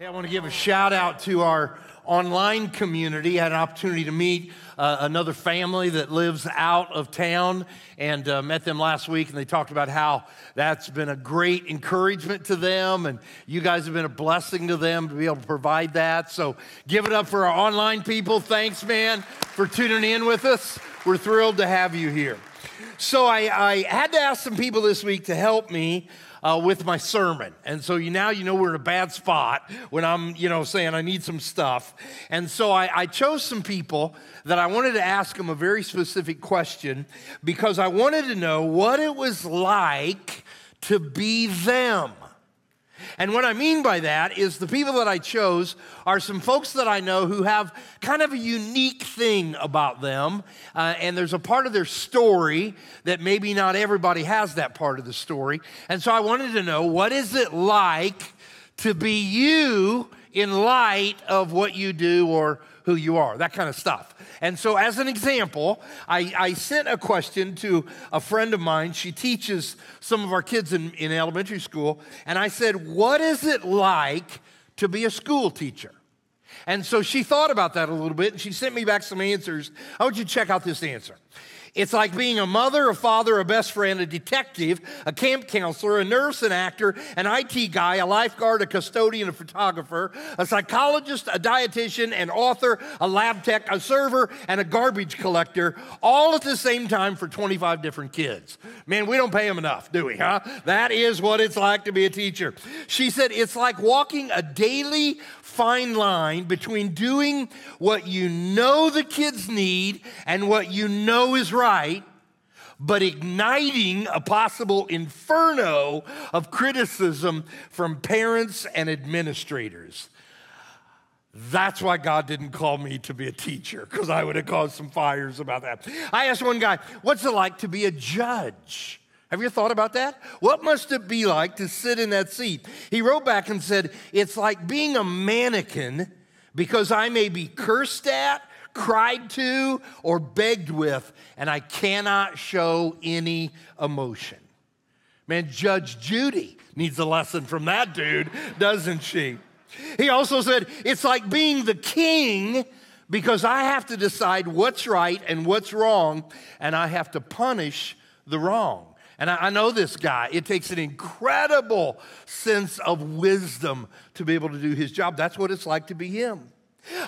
Hey, I want to give a shout out to our online community. I had an opportunity to meet uh, another family that lives out of town and uh, met them last week, and they talked about how that's been a great encouragement to them, and you guys have been a blessing to them to be able to provide that. So give it up for our online people. Thanks, man, for tuning in with us. We're thrilled to have you here. So I, I had to ask some people this week to help me uh, with my sermon. And so you now you know we're in a bad spot when I'm, you know, saying I need some stuff. And so I, I chose some people that I wanted to ask them a very specific question because I wanted to know what it was like to be them. And what I mean by that is the people that I chose are some folks that I know who have kind of a unique thing about them. Uh, and there's a part of their story that maybe not everybody has that part of the story. And so I wanted to know what is it like to be you in light of what you do or who you are, that kind of stuff. And so, as an example, I, I, sent a question to a friend of mine. She teaches some of our kids in, in elementary school. And I said, What is it like to be a school teacher? And so she thought about that a little bit and she sent me back some answers. I want you to check out this answer. It's like being a mother, a father, a best friend, a detective, a camp counselor, a nurse, an actor, an IT guy, a lifeguard, a custodian, a photographer, a psychologist, a dietitian, an author, a lab tech, a server, and a garbage collector, all at the same time for 25 different kids. Man, we don't pay them enough, do we, huh? That is what it's like to be a teacher. She said it's like walking a daily fine line between doing what you know the kids need and what you know is right, but igniting a possible inferno of criticism from parents and administrators. That's why God didn't call me to be a teacher, because I would have caused some fires about that. I asked one guy, What's it like to be a judge? Have you thought about that? What must it be like to sit in that seat? He wrote back and said, It's like being a mannequin because I may be cursed at, cried to, or begged with, and I cannot show any emotion. Man, Judge Judy needs a lesson from that dude, doesn't she? He also said, It's like being the king because I have to decide what's right and what's wrong, and I have to punish the wrong. And I, know this guy. It takes an incredible sense of wisdom to be able to do his job. That's what it's like to be him.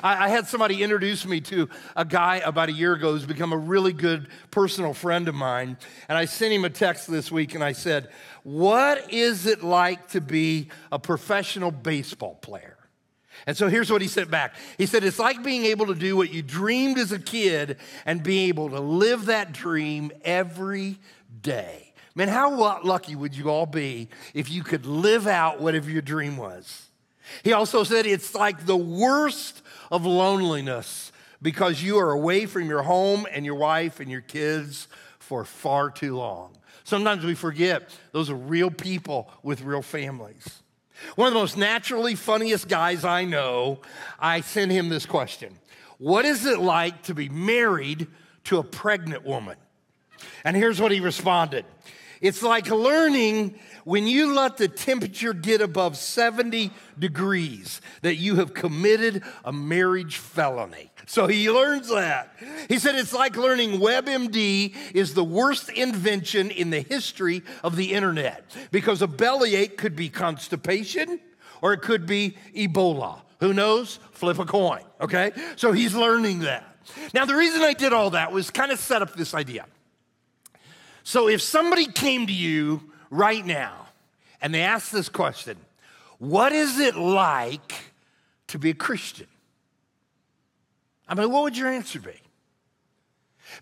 I, I had somebody introduce me to a guy about a year ago who's become a really good personal friend of mine. And I sent him a text this week and I said, What is it like to be a professional baseball player? And so here's what he sent back. He said, It's like being able to do what you dreamed as a kid and being able to live that dream every day. Man, how lucky would you all be if you could live out whatever your dream was? He also said it's like the worst of loneliness because you are away from your home and your wife and your kids for far too long. Sometimes we forget those are real people with real families. One of the most naturally funniest guys I know, I sent him this question What is it like to be married to a pregnant woman? And here's what he responded it's like learning when you let the temperature get above 70 degrees that you have committed a marriage felony. So he learns that. He said it's like learning WebMD is the worst invention in the history of the internet because a bellyache could be constipation or it could be Ebola. Who knows? Flip a coin, okay? So he's learning that. Now, the reason I did all that was kind of set up this idea. So if somebody came to you right now and they asked this question, what is it like to be a Christian? I mean, what would your answer be?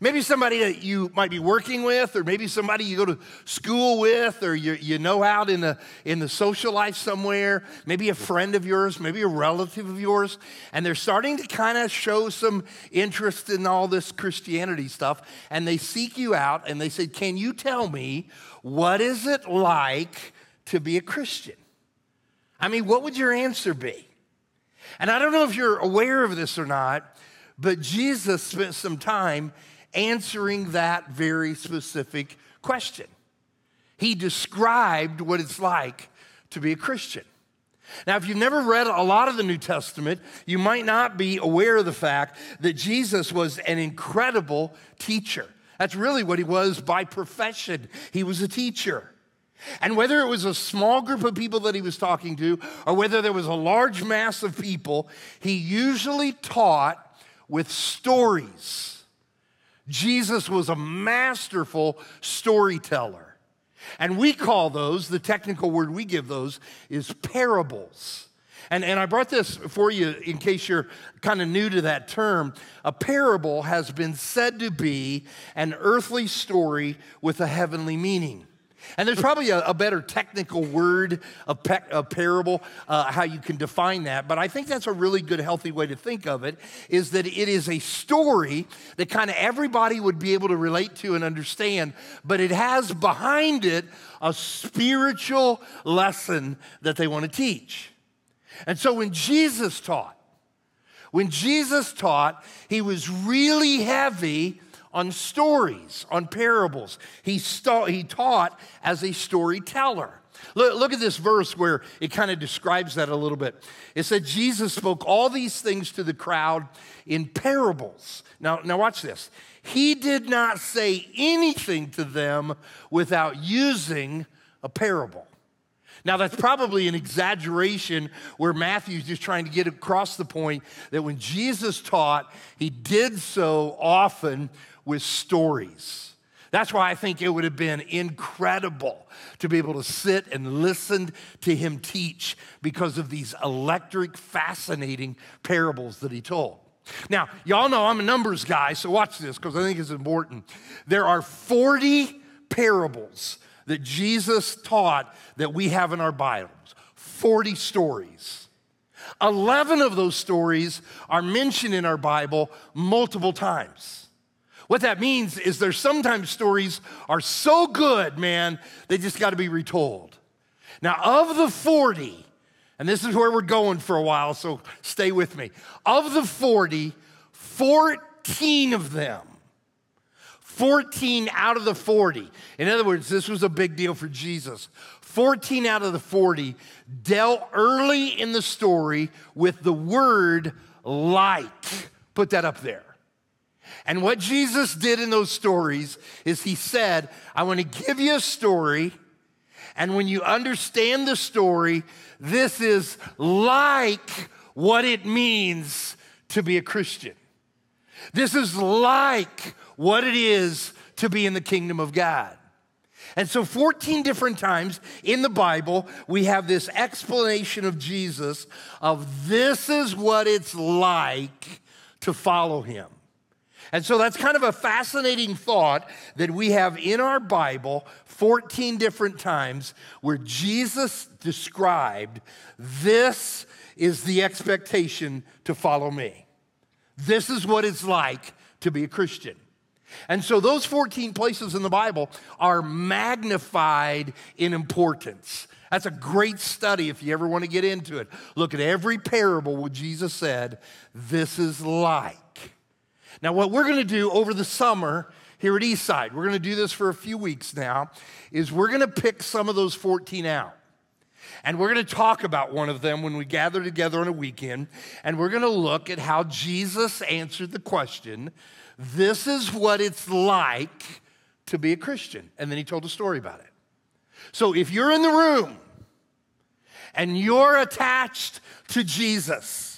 Maybe somebody that you might be working with, or maybe somebody you go to school with, or you, you know out in the, in the social life somewhere, maybe a friend of yours, maybe a relative of yours, and they're starting to kind of show some interest in all this Christianity stuff, and they seek you out and they say, Can you tell me what is it like to be a Christian? I mean, what would your answer be? And I don't know if you're aware of this or not, but Jesus spent some time answering that very specific question. He described what it's like to be a Christian. Now, if you've never read a lot of the New Testament, you might not be aware of the fact that Jesus was an incredible teacher. That's really what he was by profession. He was a teacher. And whether it was a small group of people that he was talking to, or whether there was a large mass of people, he usually taught with stories. Jesus was a masterful storyteller. And we call those, the technical word we give those is parables. And, and I brought this for you in case you're kind of new to that term. A parable has been said to be an earthly story with a heavenly meaning. And there's probably a, a better technical word, a, pe- parable, uh, how you can define that. But I think that's a really good, healthy way to think of it is that it is a story that kind of everybody would be able to relate to and understand, but it has behind it a spiritual lesson that they want to teach. And so when Jesus taught, when Jesus taught, he was really heavy on stories, on parables. He, st- he taught as a storyteller. Look, look at this verse where it kind of describes that a little bit. It said, Jesus spoke all these things to the crowd in parables. Now, now watch this. He did not say anything to them without using a parable. Now, that's probably an exaggeration where Matthew's just trying to get across the point that when Jesus taught, he did so often with stories. That's why I think it would have been incredible to be able to sit and listen to him teach because of these electric, fascinating parables that he told. Now, y'all know I'm a numbers guy, so watch this because I think it's important. There are 40 parables that Jesus taught that we have in our Bibles 40 stories. 11 of those stories are mentioned in our Bible multiple times. What that means is there's sometimes stories are so good, man, they just got to be retold. Now, of the 40, and this is where we're going for a while, so stay with me. Of the 40, 14 of them, 14 out of the 40, in other words, this was a big deal for Jesus. 14 out of the 40 dealt early in the story with the word like. Put that up there. And what Jesus did in those stories is he said, I want to give you a story. And when you understand the story, this is like what it means to be a Christian. This is like what it is to be in the kingdom of God. And so, 14 different times in the Bible, we have this explanation of Jesus of this is what it's like to follow him. And so that's kind of a fascinating thought that we have in our Bible 14 different times where Jesus described this is the expectation to follow me. This is what it's like to be a Christian. And so those 14 places in the Bible are magnified in importance. That's a great study if you ever want to get into it. Look at every parable where Jesus said, This is like. Now, what we're going to do over the summer here at Eastside, we're going to do this for a few weeks now, is we're going to pick some of those 14 out. And we're going to talk about one of them when we gather together on a weekend. And we're going to look at how Jesus answered the question this is what it's like to be a Christian. And then he told a story about it. So if you're in the room and you're attached to Jesus,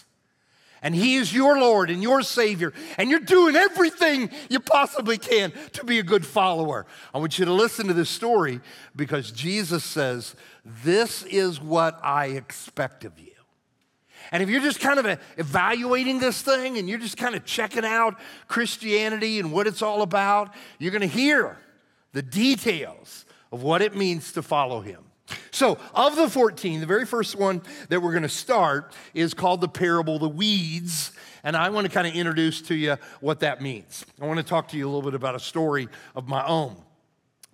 and He is your Lord and your Savior, and you're doing everything you possibly can to be a good follower. I want you to listen to this story because Jesus says, This is what I expect of you. And if you're just kind of evaluating this thing and you're just kind of checking out Christianity and what it's all about, you're going to hear the details of what it means to follow Him. So, of the 14, the very first one that we're going to start is called the parable the weeds. And I want to kind of introduce to you what that means. I want to talk to you a little bit about a story of my own.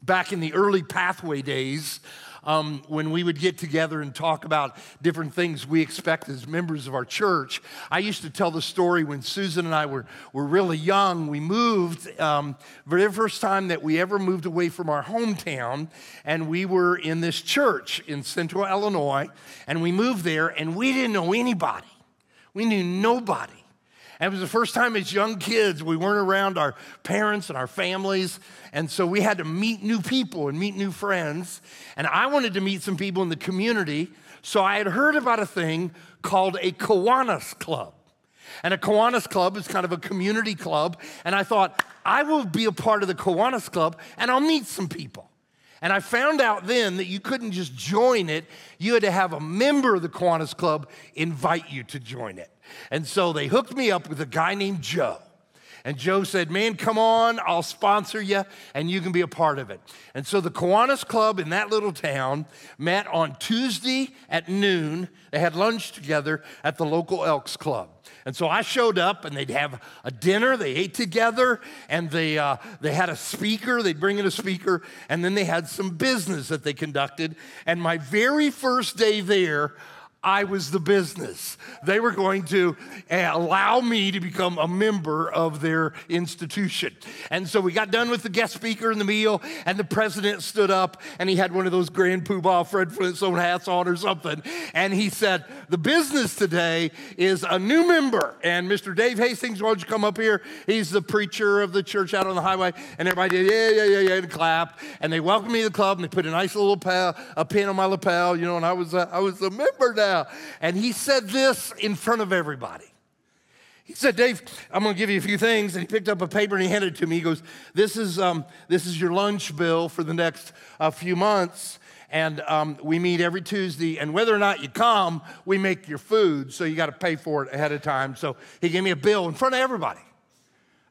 Back in the early pathway days, um, when we would get together and talk about different things we expect as members of our church. I used to tell the story when Susan and I were, were really young. We moved, um, very first time that we ever moved away from our hometown, and we were in this church in central Illinois, and we moved there, and we didn't know anybody. We knew nobody. And it was the first time as young kids we weren't around our parents and our families. And so we had to meet new people and meet new friends. And I wanted to meet some people in the community. So I had heard about a thing called a Kiwanis Club. And a Kiwanis Club is kind of a community club. And I thought, I will be a part of the Kiwanis Club and I'll meet some people. And I found out then that you couldn't just join it, you had to have a member of the Kiwanis Club invite you to join it. And so they hooked me up with a guy named Joe. And Joe said, Man, come on, I'll sponsor you and you can be a part of it. And so the Kiwanis Club in that little town met on Tuesday at noon. They had lunch together at the local Elks Club. And so I showed up, and they'd have a dinner. They ate together, and they uh, they had a speaker. They'd bring in a speaker, and then they had some business that they conducted. And my very first day there, I was the business. They were going to eh, allow me to become a member of their institution. And so we got done with the guest speaker and the meal, and the president stood up and he had one of those grand poobah Fred Flintstone hats on or something. And he said, The business today is a new member. And Mr. Dave Hastings, why don't you come up here? He's the preacher of the church out on the highway. And everybody did, yeah, yeah, yeah, yeah, and clapped. And they welcomed me to the club and they put a nice little pal, a pin on my lapel, you know, and I was, uh, I was a member now. And he said this in front of everybody. He said, Dave, I'm going to give you a few things. And he picked up a paper and he handed it to me. He goes, This is, um, this is your lunch bill for the next uh, few months. And um, we meet every Tuesday. And whether or not you come, we make your food. So you got to pay for it ahead of time. So he gave me a bill in front of everybody.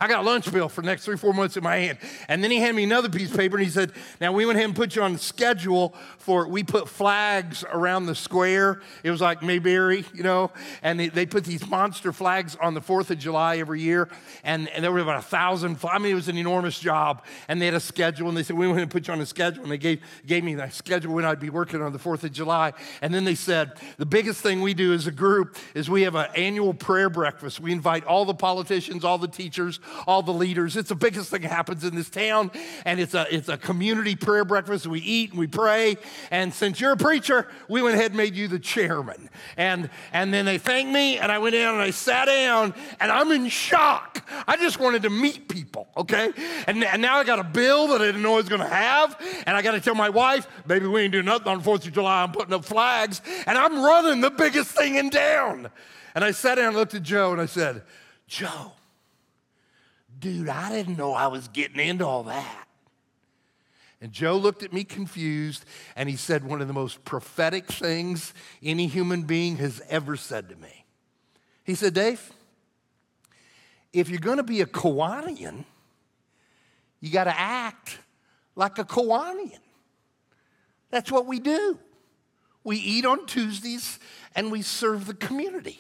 I got a lunch bill for the next three, four months in my hand. And then he handed me another piece of paper and he said, Now we went ahead and put you on the schedule for, we put flags around the square. It was like Mayberry, you know, and they, they put these monster flags on the 4th of July every year. And, and there were about a thousand, I mean, it was an enormous job. And they had a schedule and they said, We went ahead and put you on a schedule. And they gave, gave me the schedule when I'd be working on the 4th of July. And then they said, The biggest thing we do as a group is we have an annual prayer breakfast. We invite all the politicians, all the teachers, all the leaders. It's the biggest thing that happens in this town, and it's a, it's a community prayer breakfast. We eat and we pray. And since you're a preacher, we went ahead and made you the chairman. And, and then they thanked me, and I went in and I sat down, and I'm in shock. I just wanted to meet people, okay? And, and now I got a bill that I didn't know I was gonna have, and I gotta tell my wife, baby, we ain't doing nothing on 4th of July. I'm putting up flags, and I'm running the biggest thing in town. And I sat down and looked at Joe, and I said, Joe, dude, I didn't know I was getting into all that. And Joe looked at me confused and he said one of the most prophetic things any human being has ever said to me. He said, Dave, if you're going to be a Kiwanian, you got to act like a Kiwanian. That's what we do. We eat on Tuesdays and we serve the community.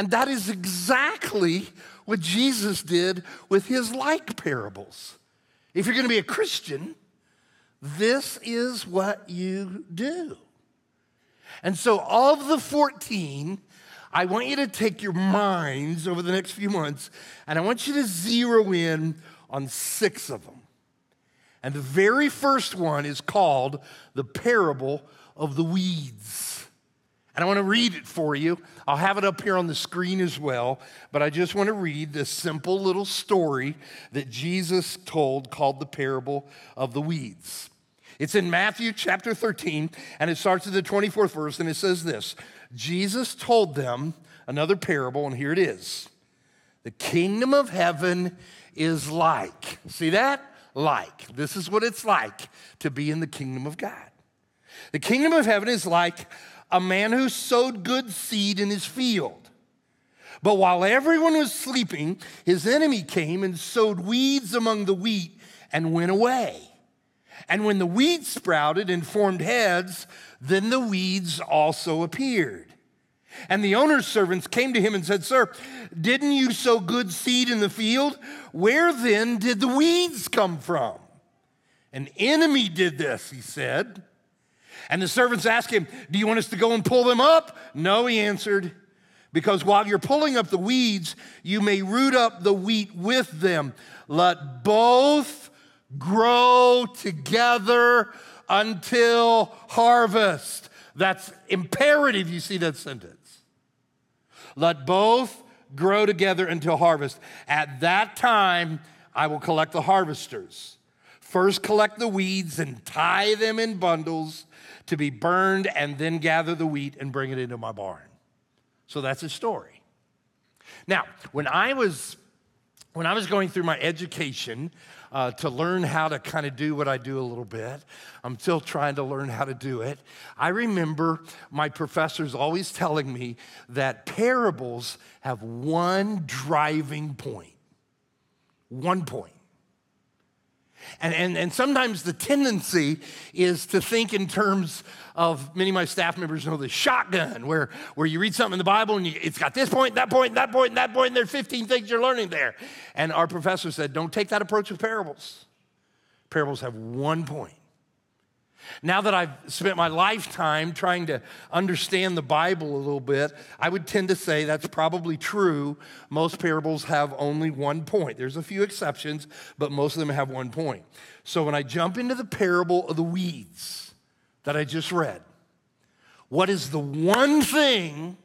And that is exactly what Jesus did with his like parables. If you're going to be a Christian, this is what you do. And so, of the 14, I want you to take your minds over the next few months and I want you to zero in on six of them. And the very first one is called the parable of the weeds. And I want to read it for you. I'll have it up here on the screen as well, but I just want to read this simple little story that Jesus told called the parable of the weeds. It's in Matthew chapter 13, and it starts at the 24th verse, and it says this Jesus told them another parable, and here it is The kingdom of heaven is like, see that? Like. This is what it's like to be in the kingdom of God. The kingdom of heaven is like a man who sowed good seed in his field. But while everyone was sleeping, his enemy came and sowed weeds among the wheat and went away. And when the weeds sprouted and formed heads, then the weeds also appeared. And the owner's servants came to him and said, Sir, didn't you sow good seed in the field? Where then did the weeds come from? An enemy did this, he said. And the servants asked him, Do you want us to go and pull them up? No, he answered, because while you're pulling up the weeds, you may root up the wheat with them. Let both grow together until harvest. That's imperative. You see that sentence. Let both grow together until harvest. At that time, I will collect the harvesters. First, collect the weeds and tie them in bundles to be burned, and then gather the wheat and bring it into my barn. So that's his story. Now, when I was when I was going through my education uh, to learn how to kind of do what I do a little bit, I'm still trying to learn how to do it. I remember my professors always telling me that parables have one driving point. One point. And, and, and sometimes the tendency is to think in terms of many of my staff members know the shotgun, where, where you read something in the Bible and you, it's got this point, that point, that point, that point, and there's 15 things you're learning there. And our professor said, don't take that approach with parables. Parables have one point. Now that I've spent my lifetime trying to understand the Bible a little bit, I would tend to say that's probably true. Most parables have only one point. There's a few exceptions, but most of them have one point. So when I jump into the parable of the weeds that I just read, what is the one thing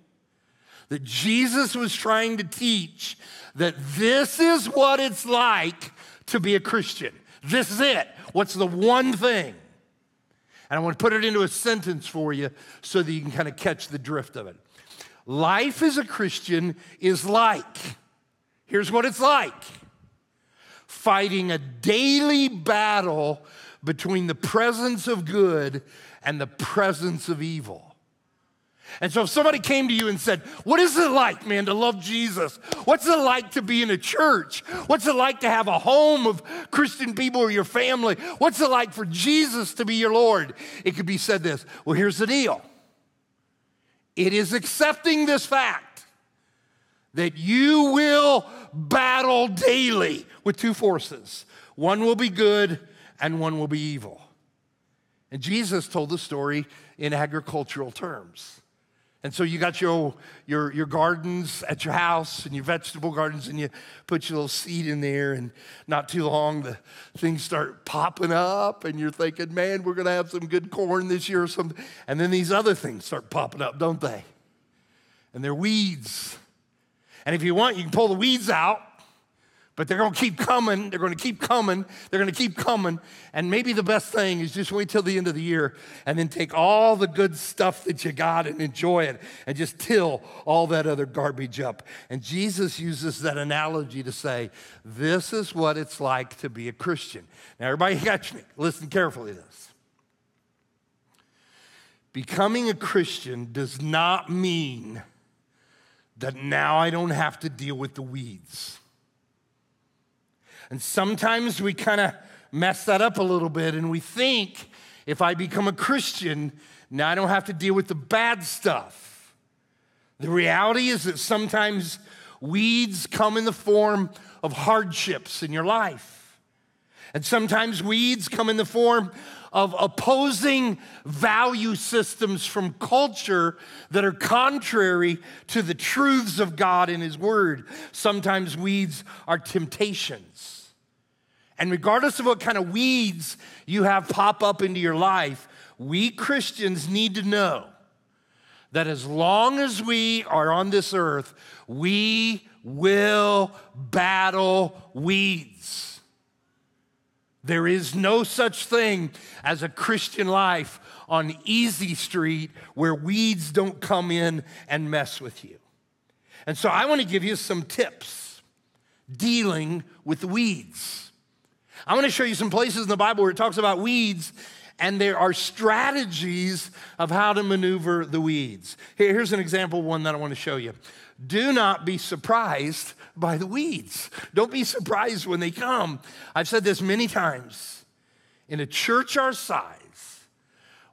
that Jesus was trying to teach that this is what it's like to be a Christian? This is it. What's the one thing? And I want to put it into a sentence for you so that you can kind of catch the drift of it. Life as a Christian is like, here's what it's like fighting a daily battle between the presence of good and the presence of evil. And so if somebody came to you and said, What is it like, man, to love Jesus? What's it like to be in a church? What's it like to have a home of Christian people or your family? What's it like for Jesus to be your Lord? It could be said this Well, here's the deal it is accepting this fact that you will battle daily with two forces one will be good and one will be evil. And Jesus told the story in agricultural terms. And so you got your, your, your gardens at your house and your vegetable gardens, and you put your little seed in there, and not too long, the things start popping up, and you're thinking, man, we're to have some good corn this year or something. And then these other things start popping up, don't they? And they're weeds. And if you want, you can pull the weeds out but they're going to keep coming. They're going to keep coming. They're going to keep coming. And maybe the best thing is just wait till the end of the year and then take all the good stuff that you got and enjoy it and just till all that other garbage up. And Jesus uses that analogy to say, this is what it's like to be a Christian. Now, everybody catch me. Listen carefully to this. Becoming a Christian does not mean that now I don't have to deal with the weeds. And sometimes we kind of mess that up a little bit and we think if I become a Christian, now I don't have to deal with the bad stuff. The reality is that sometimes weeds come in the form of hardships in your life. And sometimes weeds come in the form of opposing value systems from culture that are contrary to the truths of God in His Word. Sometimes weeds are temptations. And regardless of what kind of weeds you have pop up into your life, we Christians need to know that as long as we are on this earth, we will battle weeds. There is no such thing as a Christian life on easy street where weeds don't come in and mess with you. And so I want to give you some tips dealing with weeds. I want to show you some places in the Bible where it talks about weeds and there are strategies of how to maneuver the weeds. Here's an example one that I want to show you. Do not be surprised by the weeds. Don't be surprised when they come. I've said this many times. In a church our size,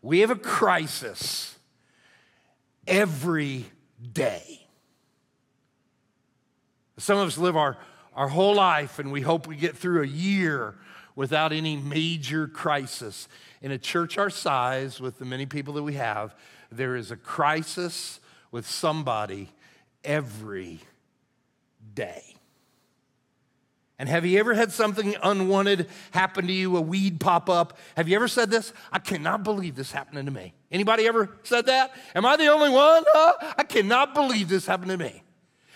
we have a crisis every day. Some of us live our, our whole life and we hope we get through a year without any major crisis. In a church our size, with the many people that we have, there is a crisis with somebody every day. And have you ever had something unwanted happen to you, a weed pop up? Have you ever said this? I cannot believe this happening to me. Anybody ever said that? Am I the only one? Huh? I cannot believe this happened to me.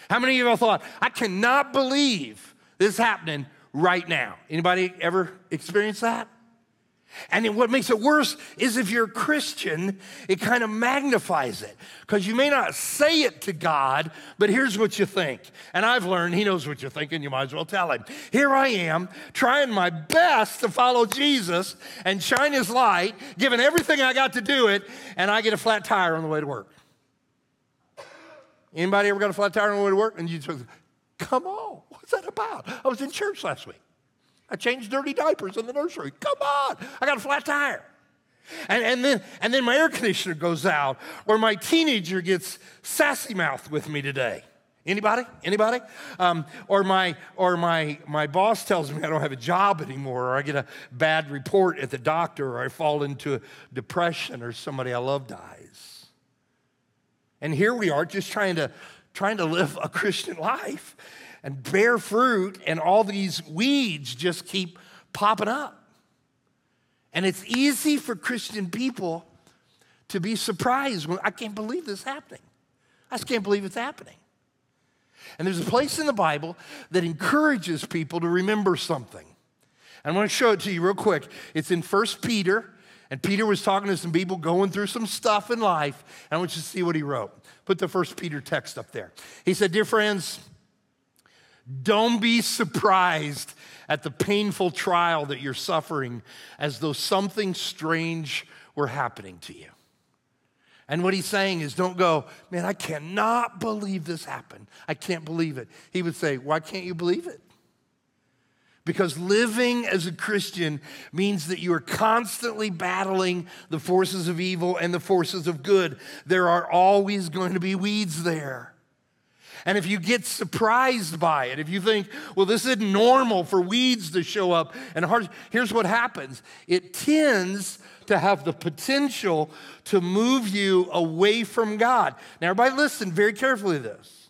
How many of you have thought, I cannot believe this is happening right now? Anybody ever experienced that? And what makes it worse is if you're a Christian, it kind of magnifies it because you may not say it to God, but here's what you think. And I've learned He knows what you're thinking, you might as well tell Him. Here I am trying my best to follow Jesus and shine His light, giving everything I got to do it, and I get a flat tire on the way to work. Anybody ever got a flat tire on the way to work? And you just, come on, what's that about? I was in church last week. I changed dirty diapers in the nursery. Come on, I got a flat tire. And, and, then, and then my air conditioner goes out, or my teenager gets sassy mouth with me today. Anybody? Anybody? Um, or my, or my, my boss tells me I don't have a job anymore, or I get a bad report at the doctor, or I fall into depression, or somebody I love dies. And here we are just trying to, trying to live a Christian life and bear fruit, and all these weeds just keep popping up. And it's easy for Christian people to be surprised when I can't believe this happening. I just can't believe it's happening. And there's a place in the Bible that encourages people to remember something. I want to show it to you real quick. It's in 1 Peter, and Peter was talking to some people going through some stuff in life. And I want you to see what he wrote. Put the first Peter text up there. He said, Dear friends, don't be surprised at the painful trial that you're suffering as though something strange were happening to you. And what he's saying is, don't go, man, I cannot believe this happened. I can't believe it. He would say, why can't you believe it? Because living as a Christian means that you are constantly battling the forces of evil and the forces of good. There are always going to be weeds there. And if you get surprised by it, if you think, well, this isn't normal for weeds to show up and here's what happens it tends to have the potential to move you away from God. Now, everybody, listen very carefully to this.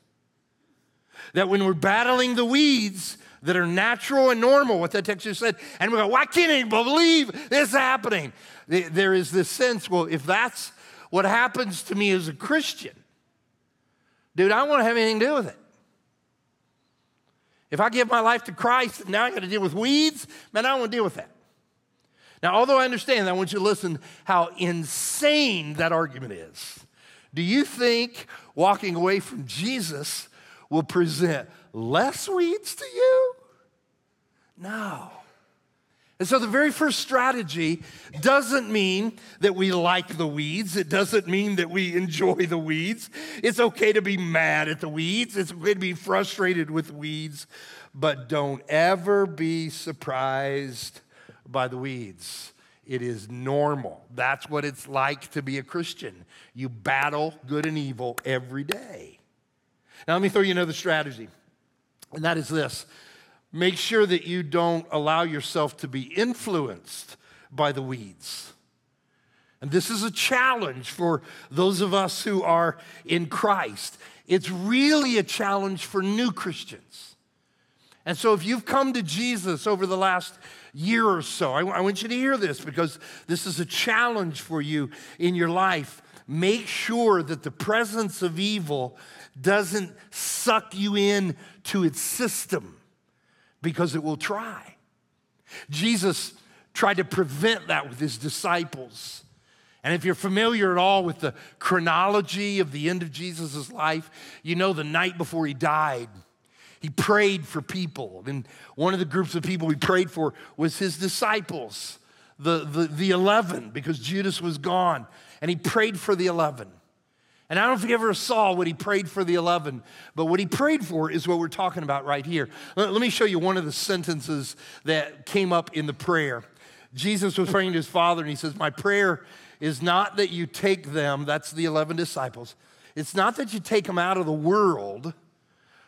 That when we're battling the weeds, that are natural and normal, what that text just said. And we go, why can't I believe this happening? There is this sense, well, if that's what happens to me as a Christian, Dude, I don't want to have anything to do with it. If I give my life to Christ, and now I got to deal with weeds, man, I don't want to deal with that. Now, although I understand that, I want you to listen how insane that argument is. Do you think walking away from Jesus will present less weeds to you? No. And so the very first strategy doesn't mean that we like the weeds. It doesn't mean that we enjoy the weeds. It's okay to be mad at the weeds. It's okay to be frustrated with weeds, but don't ever be surprised by the weeds. It is normal. That's what it's like to be a Christian. You battle good and evil every day. Now, let me throw you another strategy, and that is this Make sure that you don't allow yourself to be influenced by the weeds. And this is a challenge for those of us who are in Christ. It's really a challenge for new Christians. And so, if you've come to Jesus over the last year or so, I, I, want you to hear this because this is a challenge for you in your life. Make sure that the presence of evil doesn't suck you in to its system because it will try. Jesus tried to prevent that with his disciples. And if you're familiar at all with the chronology of the end of Jesus' life, you know the night before he died, he prayed for people. And one of the groups of people he prayed for was his disciples, the, the, the 11, because Judas was gone. And he prayed for the 11. And I don't know if you ever saw what he prayed for the 11, but what he prayed for is what we're talking about right here. Let, me show you one of the sentences that came up in the prayer. Jesus was praying to his father, and he says, My prayer is not that you take them, that's the 11 disciples, it's not that you take them out of the world,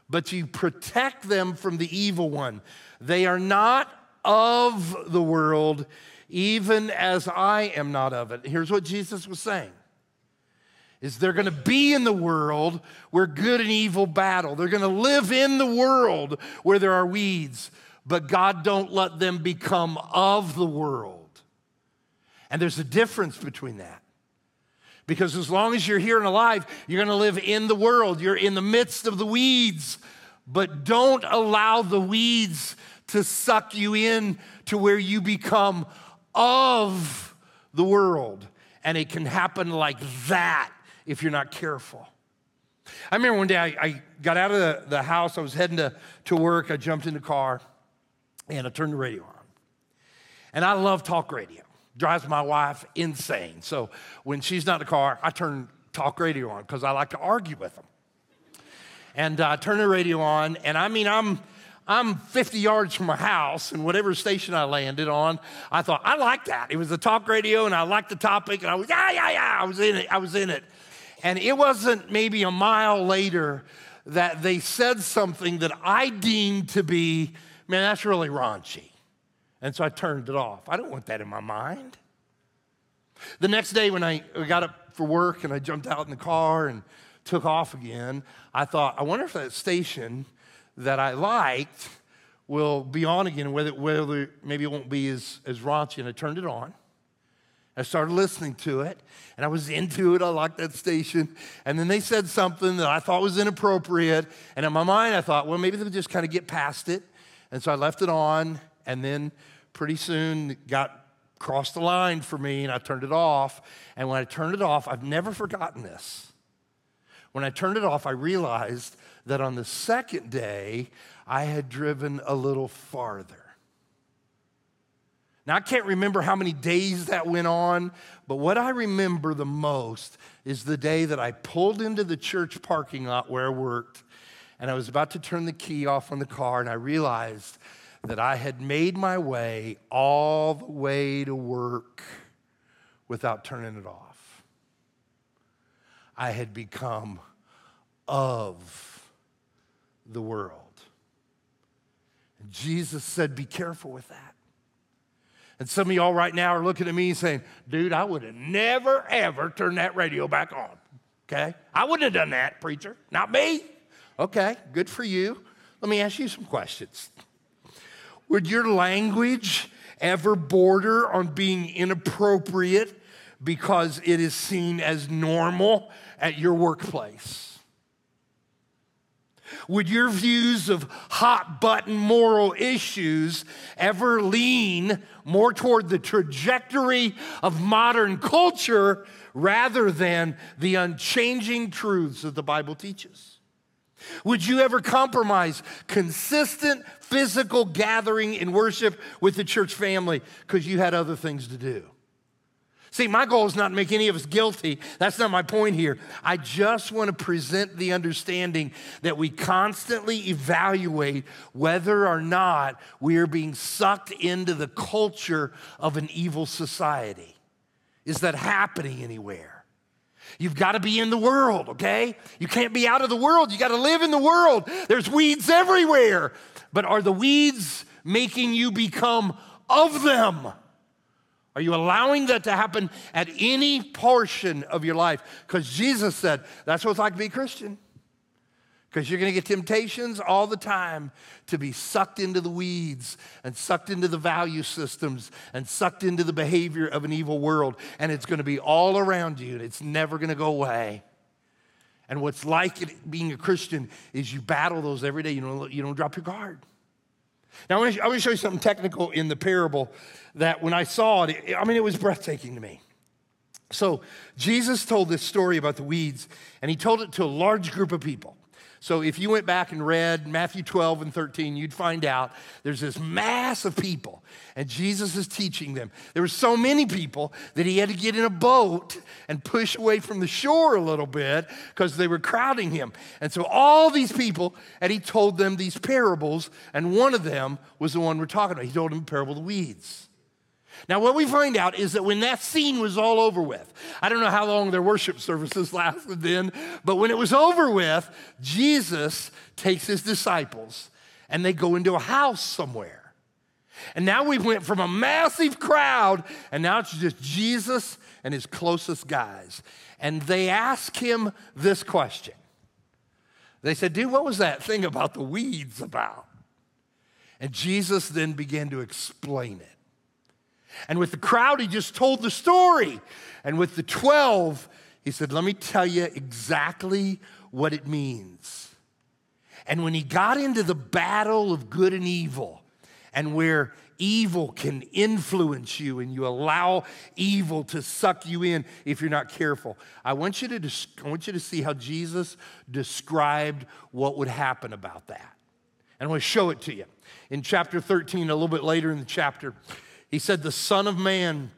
but you protect them from the evil one. They are not of the world, even as I am not of it. Here's what Jesus was saying is they're going to be in the world where good and evil battle. They're going to live in the world where there are weeds, but God don't let them become of the world. And there's a difference between that. Because as long as you're here and alive, you're going to live in the world. You're in the midst of the weeds, but don't allow the weeds to suck you in to where you become of the world. And it can happen like that if you're not careful. I remember one day I, I got out of the, the, house, I was heading to, to work, I jumped in the car, and I turned the radio on. And I love talk radio. Drives my wife insane. So when she's not in the car, I turn talk radio on because I like to argue with them. And uh, I turn the radio on, and I mean, I'm I'm 50 yards from my house, and whatever station I landed on, I thought, I like that. It was the talk radio, and I liked the topic, and I was, yeah, yeah, yeah, I was in it, I was in it. And it wasn't maybe a mile later that they said something that I deemed to be, man, that's really raunchy. And so I turned it off. I don't want that in my mind. The next day, when I got up for work and I jumped out in the car and took off again, I thought, I wonder if that station that I liked will be on again, whether, whether maybe it won't be as, as raunchy. And I turned it on. I started listening to it, and I was into it. I liked that station. And then they said something that I thought was inappropriate. And in my mind, I thought, well, maybe they'll just kind of get past it. And so I left it on, and then pretty soon got crossed the line for me, and I turned it off. And when I turned it off, I've never forgotten this. When I turned it off, I realized that on the second day, I had driven a little farther. Now, I can't remember how many days that went on, but what I remember the most is the day that I pulled into the church parking lot where I worked, and I was about to turn the key off on the car, and I realized that I had made my way all the way to work without turning it off. I had become of the world. And Jesus said, Be careful with that. And some of y'all right now are looking at me saying, dude, I would have never, ever turned that radio back on. Okay? I wouldn't have done that, preacher. Not me. Okay, good for you. Let me ask you some questions. Would your language ever border on being inappropriate because it is seen as normal at your workplace? Would your views of hot button moral issues ever lean more toward the trajectory of modern culture rather than the unchanging truths that the Bible teaches? Would you ever compromise consistent physical gathering in worship with the church family because you had other things to do? See, my goal is not to make any of us guilty. That's not my point here. I just want to present the understanding that we constantly evaluate whether or not we are being sucked into the culture of an evil society. Is that happening anywhere? You've got to be in the world, okay? You can't be out of the world. You got to live in the world. There's weeds everywhere. But are the weeds making you become of them? Are you allowing that to happen at any portion of your life? Because Jesus said that's what it's like to be Christian. Because you're going to get temptations all the time to be sucked into the weeds and sucked into the value systems and sucked into the behavior of an evil world. And it's going to be all around you and it's never going to go away. And what's like it, being a Christian is you battle those every day. You don't, you don't drop your guard. Now, I want, to, show you something technical in the parable that when I saw it, I mean, it was breathtaking to me. So, Jesus told this story about the weeds, and he told it to a large group of people. So if you went back and read Matthew 12 and 13, you'd find out there's this mass of people, and Jesus is teaching them. There were so many people that he had to get in a boat and push away from the shore a little bit because they were crowding him. And so all these people, and he told them these parables, and one of them was the one we're talking about. He told them the parable of the weeds. Now, what we find out is that when that scene was all over with, I don't know how long their worship services lasted then, but when it was over with, Jesus takes his disciples and they go into a house somewhere. And now we went from a massive crowd, and now it's just Jesus and his closest guys. And they ask him this question. They said, Dude, what was that thing about the weeds about? And Jesus then began to explain it. And with the crowd, he just told the story. And with the 12, he said, Let me tell you exactly what it means. And when he got into the battle of good and evil, and where evil can influence you and you allow evil to suck you in if you're not careful. I want you to, I want you to see how Jesus described what would happen about that. And I'm going to show it to you. In chapter 13, a little bit later in the chapter, he said, The Son of Man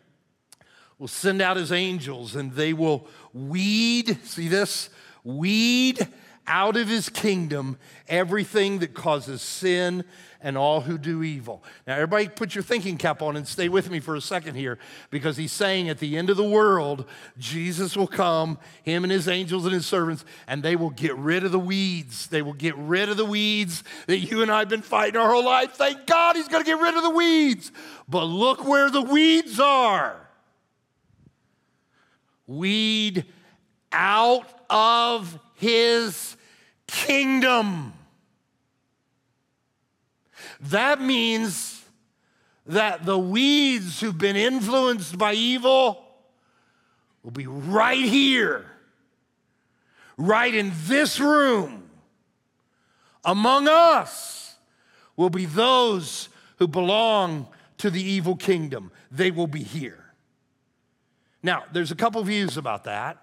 will send out his angels and they will weed, see this? Weed out of his kingdom everything that causes sin and all who do evil. Now, everybody put your thinking cap on and stay with me for a second here because he's saying at the end of the world, Jesus will come, him and his angels and his servants, and they will get rid of the weeds. They will get rid of the weeds that you and I have been fighting our whole life. Thank God he's going to get rid of the weeds. But look where the weeds are. Weed out of his kingdom. That means that the weeds who've been influenced by evil will be right here, right in this room. Among us will be those who belong to the evil kingdom. They will be here. Now, there's a couple views about that.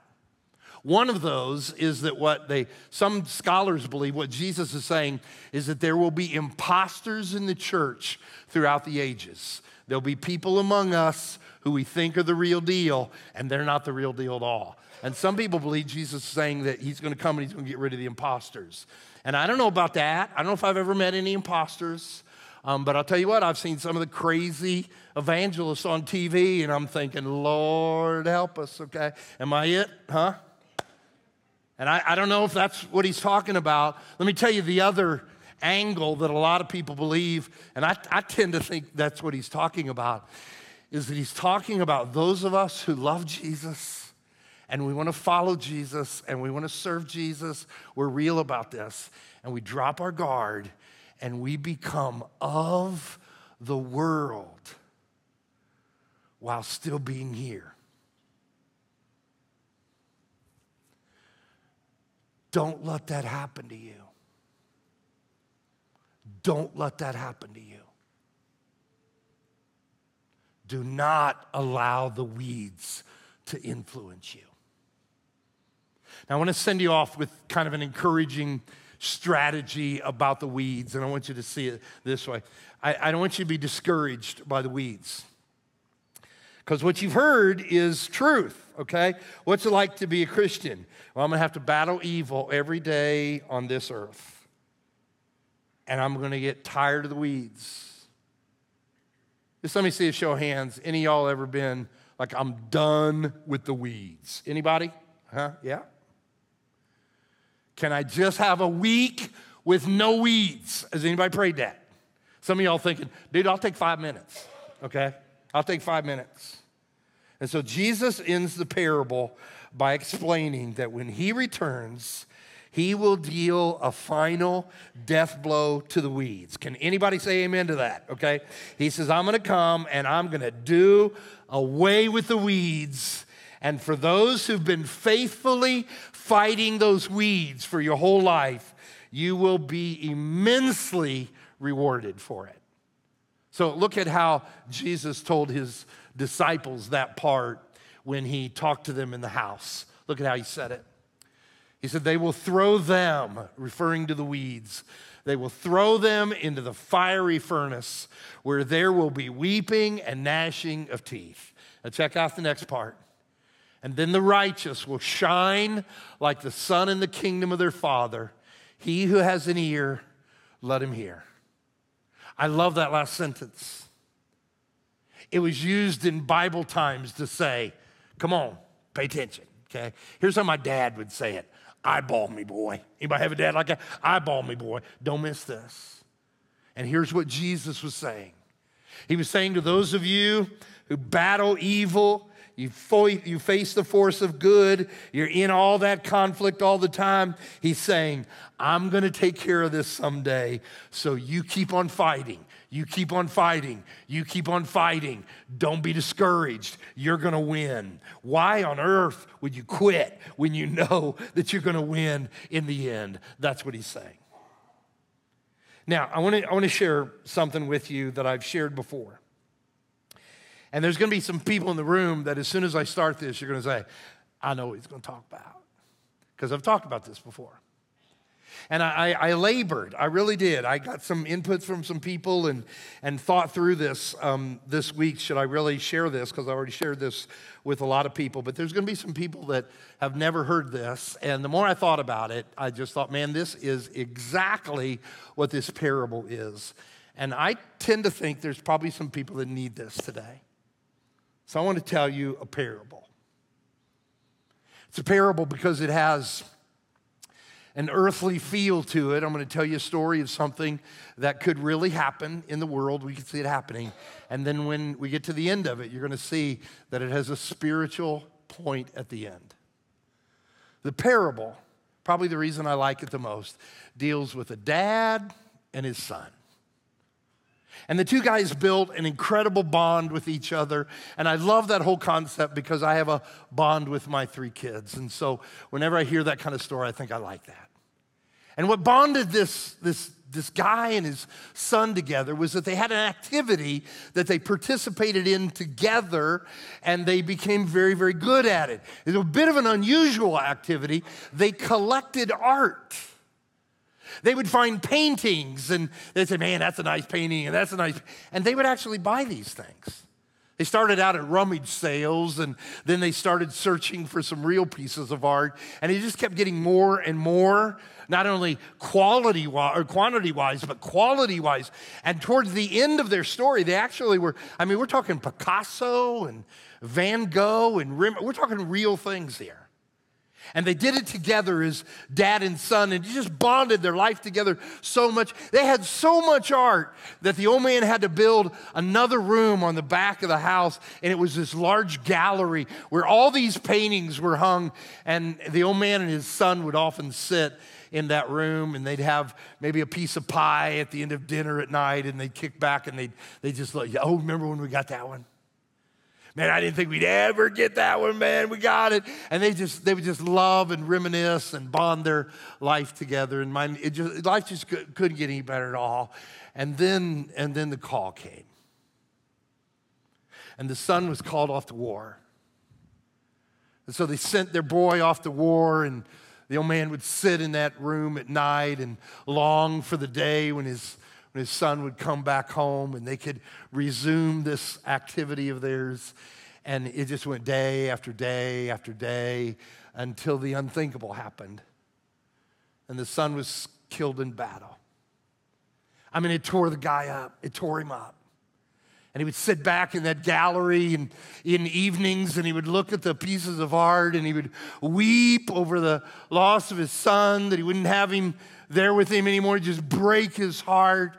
One of those is that what they, some scholars believe, what Jesus is saying is that there will be imposters in the church throughout the ages. There'll be people among us who we think are the real deal, and they're not the real deal at all. And some people believe Jesus is saying that he's going to come and he's going to get rid of the imposters. And I don't know about that. I don't know if I've ever met any imposters. Um, but I'll tell you what, I've seen some of the crazy evangelists on TV, and I'm thinking, Lord, help us, okay? Am I it? Huh? And I, I don't know if that's what he's talking about. Let me tell you the other angle that a lot of people believe, and I, I tend to think that's what he's talking about, is that he's talking about those of us who love Jesus and we want to follow Jesus and we want to serve Jesus. We're real about this. And we drop our guard and we become of the world while still being here. Don't let that happen to you. Don't let that happen to you. Do not allow the weeds to influence you. Now, I want to send you off with kind of an encouraging strategy about the weeds, and I want you to see it this way. I, I don't want you to be discouraged by the weeds. Because what you've heard is truth, okay? What's it like to be a Christian? Well, I'm gonna have to battle evil every day on this earth. And I'm gonna get tired of the weeds. Just let me see a show of hands. Any y'all ever been like, I'm done with the weeds? Anybody? Huh? Yeah? Can I just have a week with no weeds? Has anybody prayed that? Some of y'all thinking, dude, I'll take five minutes, okay? I'll take five minutes. And so Jesus ends the parable by explaining that when he returns, he will deal a final death blow to the weeds. Can anybody say amen to that? Okay. He says, I'm going to come and I'm going to do away with the weeds. And for those who've been faithfully fighting those weeds for your whole life, you will be immensely rewarded for it. So look at how Jesus told his disciples that part when he talked to them in the house. Look at how he said it. He said, They will throw them, referring to the weeds, they will throw them into the fiery furnace where there will be weeping and gnashing of teeth. Now, check out the next part. And then the righteous will shine like the sun in the kingdom of their Father. He who has an ear, let him hear. I love that last sentence. It was used in Bible times to say, come on, pay attention, okay? Here's how my dad would say it eyeball me, boy. Anybody have a dad like that? Eyeball me, boy. Don't miss this. And here's what Jesus was saying He was saying to those of you who battle evil, you, you face the force of good, you're in all that conflict all the time. He's saying, I'm gonna take care of this someday, so you keep on fighting. You keep on fighting. You keep on fighting. Don't be discouraged. You're going to win. Why on earth would you quit when you know that you're going to win in the end? That's what he's saying. Now, I want to I want to share something with you that I've shared before. And there's going to be some people in the room that as soon as I start this, you're going to say, I know what he's going to talk about. Because I've talked about this before. And I, I, labored, I really did. I got some inputs from some people and, and thought through this um, this week. Should I really share this? Because I already shared this with a lot of people. But there's going to be some people that have never heard this. And the more I thought about it, I just thought, man, this is exactly what this parable is. And I tend to think there's probably some people that need this today. So I want to tell you a parable. It's a parable because it has an earthly feel to it. I'm going to tell you a story of something that could really happen in the world. We can see it happening. And then when we get to the end of it, you're going to see that it has a spiritual point at the end. The parable, probably the reason I like it the most, deals with a dad and his son. And the two guys built an incredible bond with each other. And I love that whole concept because I have a bond with my three kids. And so whenever I hear that kind of story, I think I like that. And what bonded this, this, this guy and his son together was that they had an activity that they participated in together and they became very, very good at it. It was a bit of an unusual activity. They collected art. They would find paintings and they'd say, man, that's a nice painting and that's a nice, and they would actually buy these things. They started out at rummage sales and then they started searching for some real pieces of art and it just kept getting more and more not only quality or quantity wise, but quality wise. And towards the end of their story, they actually were, I mean, we're talking Picasso and Van Gogh and we're talking real things here. And they did it together as dad and son, and just bonded their life together so much. They had so much art that the old man had to build another room on the back of the house, and it was this large gallery where all these paintings were hung. And the old man and his son would often sit in that room and they'd have maybe a piece of pie at the end of dinner at night and they'd kick back and they'd, they just like, oh, remember when we got that one? Man, I didn't think we'd ever get that one, man. We got it. And they just they would just love and reminisce and bond their life together. And mine, it just life just couldn't get any better at all. And then and then the call came. And the son was called off to war. And so they sent their boy off to war and the old man would sit in that room at night and long for the day when his, when his son would come back home and they could resume this activity of theirs. And it just went day after day after day until the unthinkable happened. And the son was killed in battle. I mean, it tore the guy up, it tore him up. And he would sit back in that gallery and in evenings and he would look at the pieces of art and he would weep over the loss of his son, that he wouldn't have him there with him anymore, just break his heart.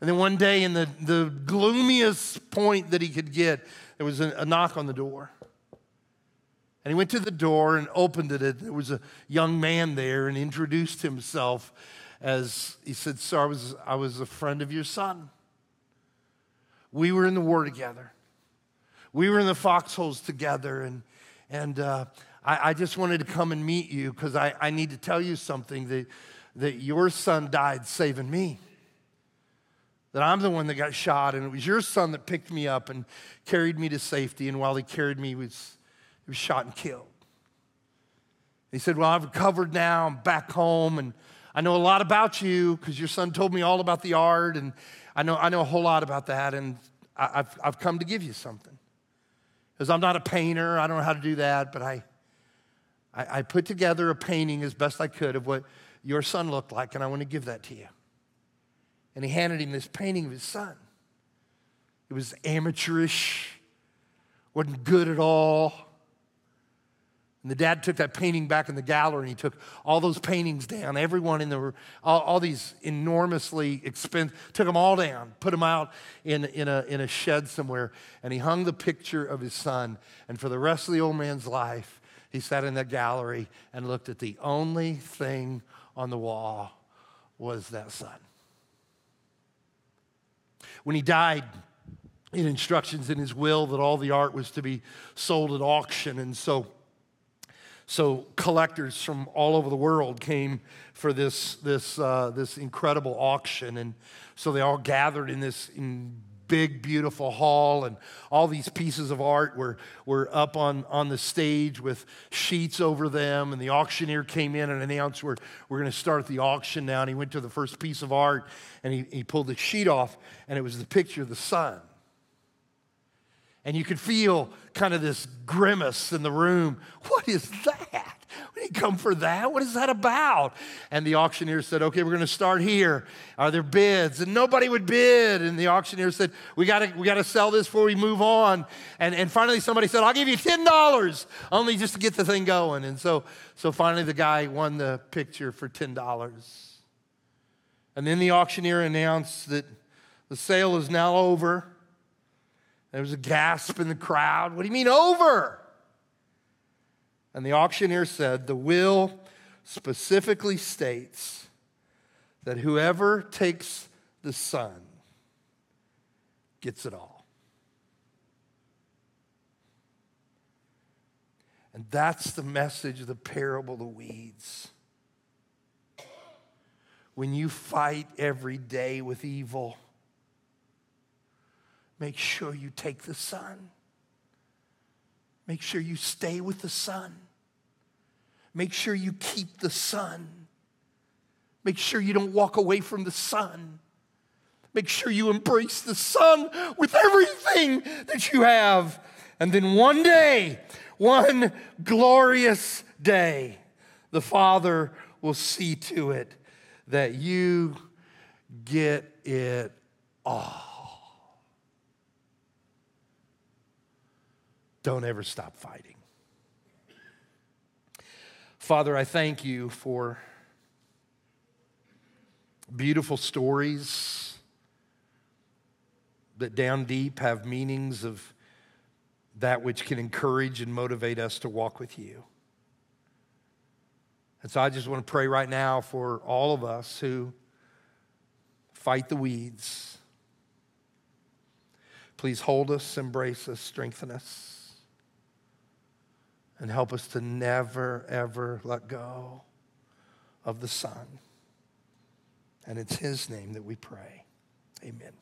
And then one day, in the, the gloomiest point that he could get, there was a, a knock on the door. And he went to the door and opened it. There was a young man there and introduced himself as he said, Sir, I was, I was a friend of your son. We were in the war together. We were in the foxholes together. And, and uh, I, I, just wanted to come and meet you because I, I need to tell you something that, that your son died saving me. That I'm the one that got shot, and it was your son that picked me up and carried me to safety. And while he carried me, he was, he was shot and killed. He said, Well, I've recovered now. I'm back home, and I know a lot about you because your son told me all about the art. And, I know, I know a whole lot about that, and I, have I've come to give you something. Because I'm not a painter, I don't know how to do that, but I, I, I put together a painting as best I could of what your son looked like, and I want to give that to you. And he handed him this painting of his son. It was amateurish, wasn't good at all. And the dad took that painting back in the gallery and he took all those paintings down, everyone in the, all, all these enormously expensive, took them all down, put them out in, in, a, in a shed somewhere, and he hung the picture of his son. And for the rest of the old man's life, he sat in that gallery and looked at the only thing on the wall was that son. When he died, in instructions in his will that all the art was to be sold at auction. And so, so collectors from all over the world came for this, this, uh, this incredible auction. And so they all gathered in this in big, beautiful hall, and all these pieces of art were, were up on, on the stage with sheets over them. And the auctioneer came in and announced, We're, we're going to start the auction now. And he went to the first piece of art and he, he pulled the sheet off, and it was the picture of the son. And you could feel kind of this grimace in the room. What is that? We didn't come for that. What is that about? And the auctioneer said, Okay, we're going to start here. Are there bids? And nobody would bid. And the auctioneer said, We got to we gotta sell this before we move on. And, and finally, somebody said, I'll give you $10 only just to get the thing going. And so, so finally, the guy won the picture for $10. And then the auctioneer announced that the sale is now over. There was a gasp in the crowd. What do you mean over? And the auctioneer said, The will specifically states that whoever takes the son gets it all. And that's the message of the parable of the weeds. When you fight every day with evil, make sure you take the son. Make sure you stay with the son. Make sure you keep the son. Make sure you don't walk away from the son. Make sure you embrace the son with everything that you have. And then one day, one glorious day, the Father will see to it that you get it all. Don't ever stop fighting. Father, I thank you for beautiful stories that down deep have meanings of that which can encourage and motivate us to walk with you. And so I just want to pray right now for all of us who fight the weeds. Please hold us, embrace us, strengthen us and help us to never, ever let go of the Son. And it's His name that we pray. Amen.